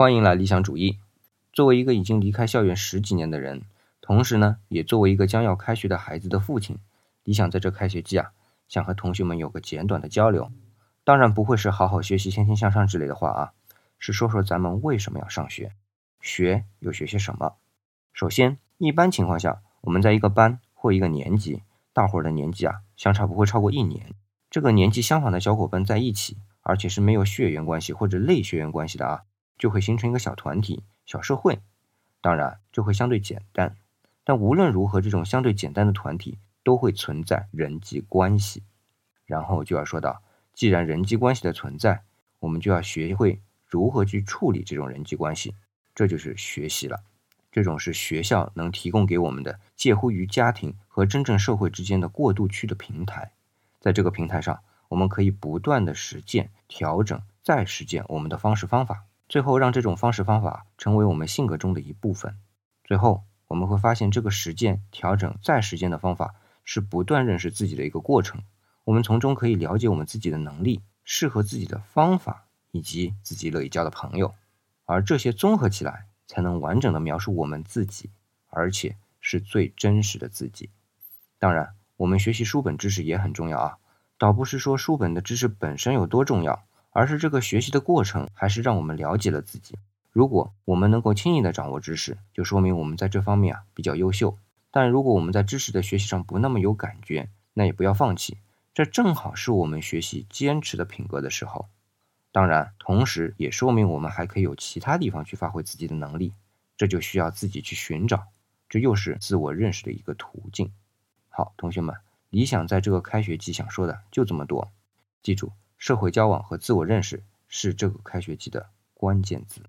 欢迎来理想主义。作为一个已经离开校园十几年的人，同时呢，也作为一个将要开学的孩子的父亲，理想在这开学季啊，想和同学们有个简短的交流。当然不会是好好学习、天天向上之类的话啊，是说说咱们为什么要上学，学又学些什么。首先，一般情况下，我们在一个班或一个年级，大伙儿的年纪啊，相差不会超过一年。这个年纪相仿的小伙伴在一起，而且是没有血缘关系或者类血缘关系的啊。就会形成一个小团体、小社会，当然就会相对简单。但无论如何，这种相对简单的团体都会存在人际关系。然后就要说到，既然人际关系的存在，我们就要学会如何去处理这种人际关系，这就是学习了。这种是学校能提供给我们的介乎于家庭和真正社会之间的过渡区的平台。在这个平台上，我们可以不断的实践、调整、再实践我们的方式方法。最后，让这种方式方法成为我们性格中的一部分。最后，我们会发现，这个实践、调整、再实践的方法是不断认识自己的一个过程。我们从中可以了解我们自己的能力、适合自己的方法以及自己乐意交的朋友。而这些综合起来，才能完整的描述我们自己，而且是最真实的自己。当然，我们学习书本知识也很重要啊，倒不是说书本的知识本身有多重要。而是这个学习的过程，还是让我们了解了自己。如果我们能够轻易的掌握知识，就说明我们在这方面啊比较优秀。但如果我们在知识的学习上不那么有感觉，那也不要放弃。这正好是我们学习坚持的品格的时候。当然，同时也说明我们还可以有其他地方去发挥自己的能力。这就需要自己去寻找，这又是自我认识的一个途径。好，同学们，理想在这个开学季想说的就这么多，记住。社会交往和自我认识是这个开学季的关键字。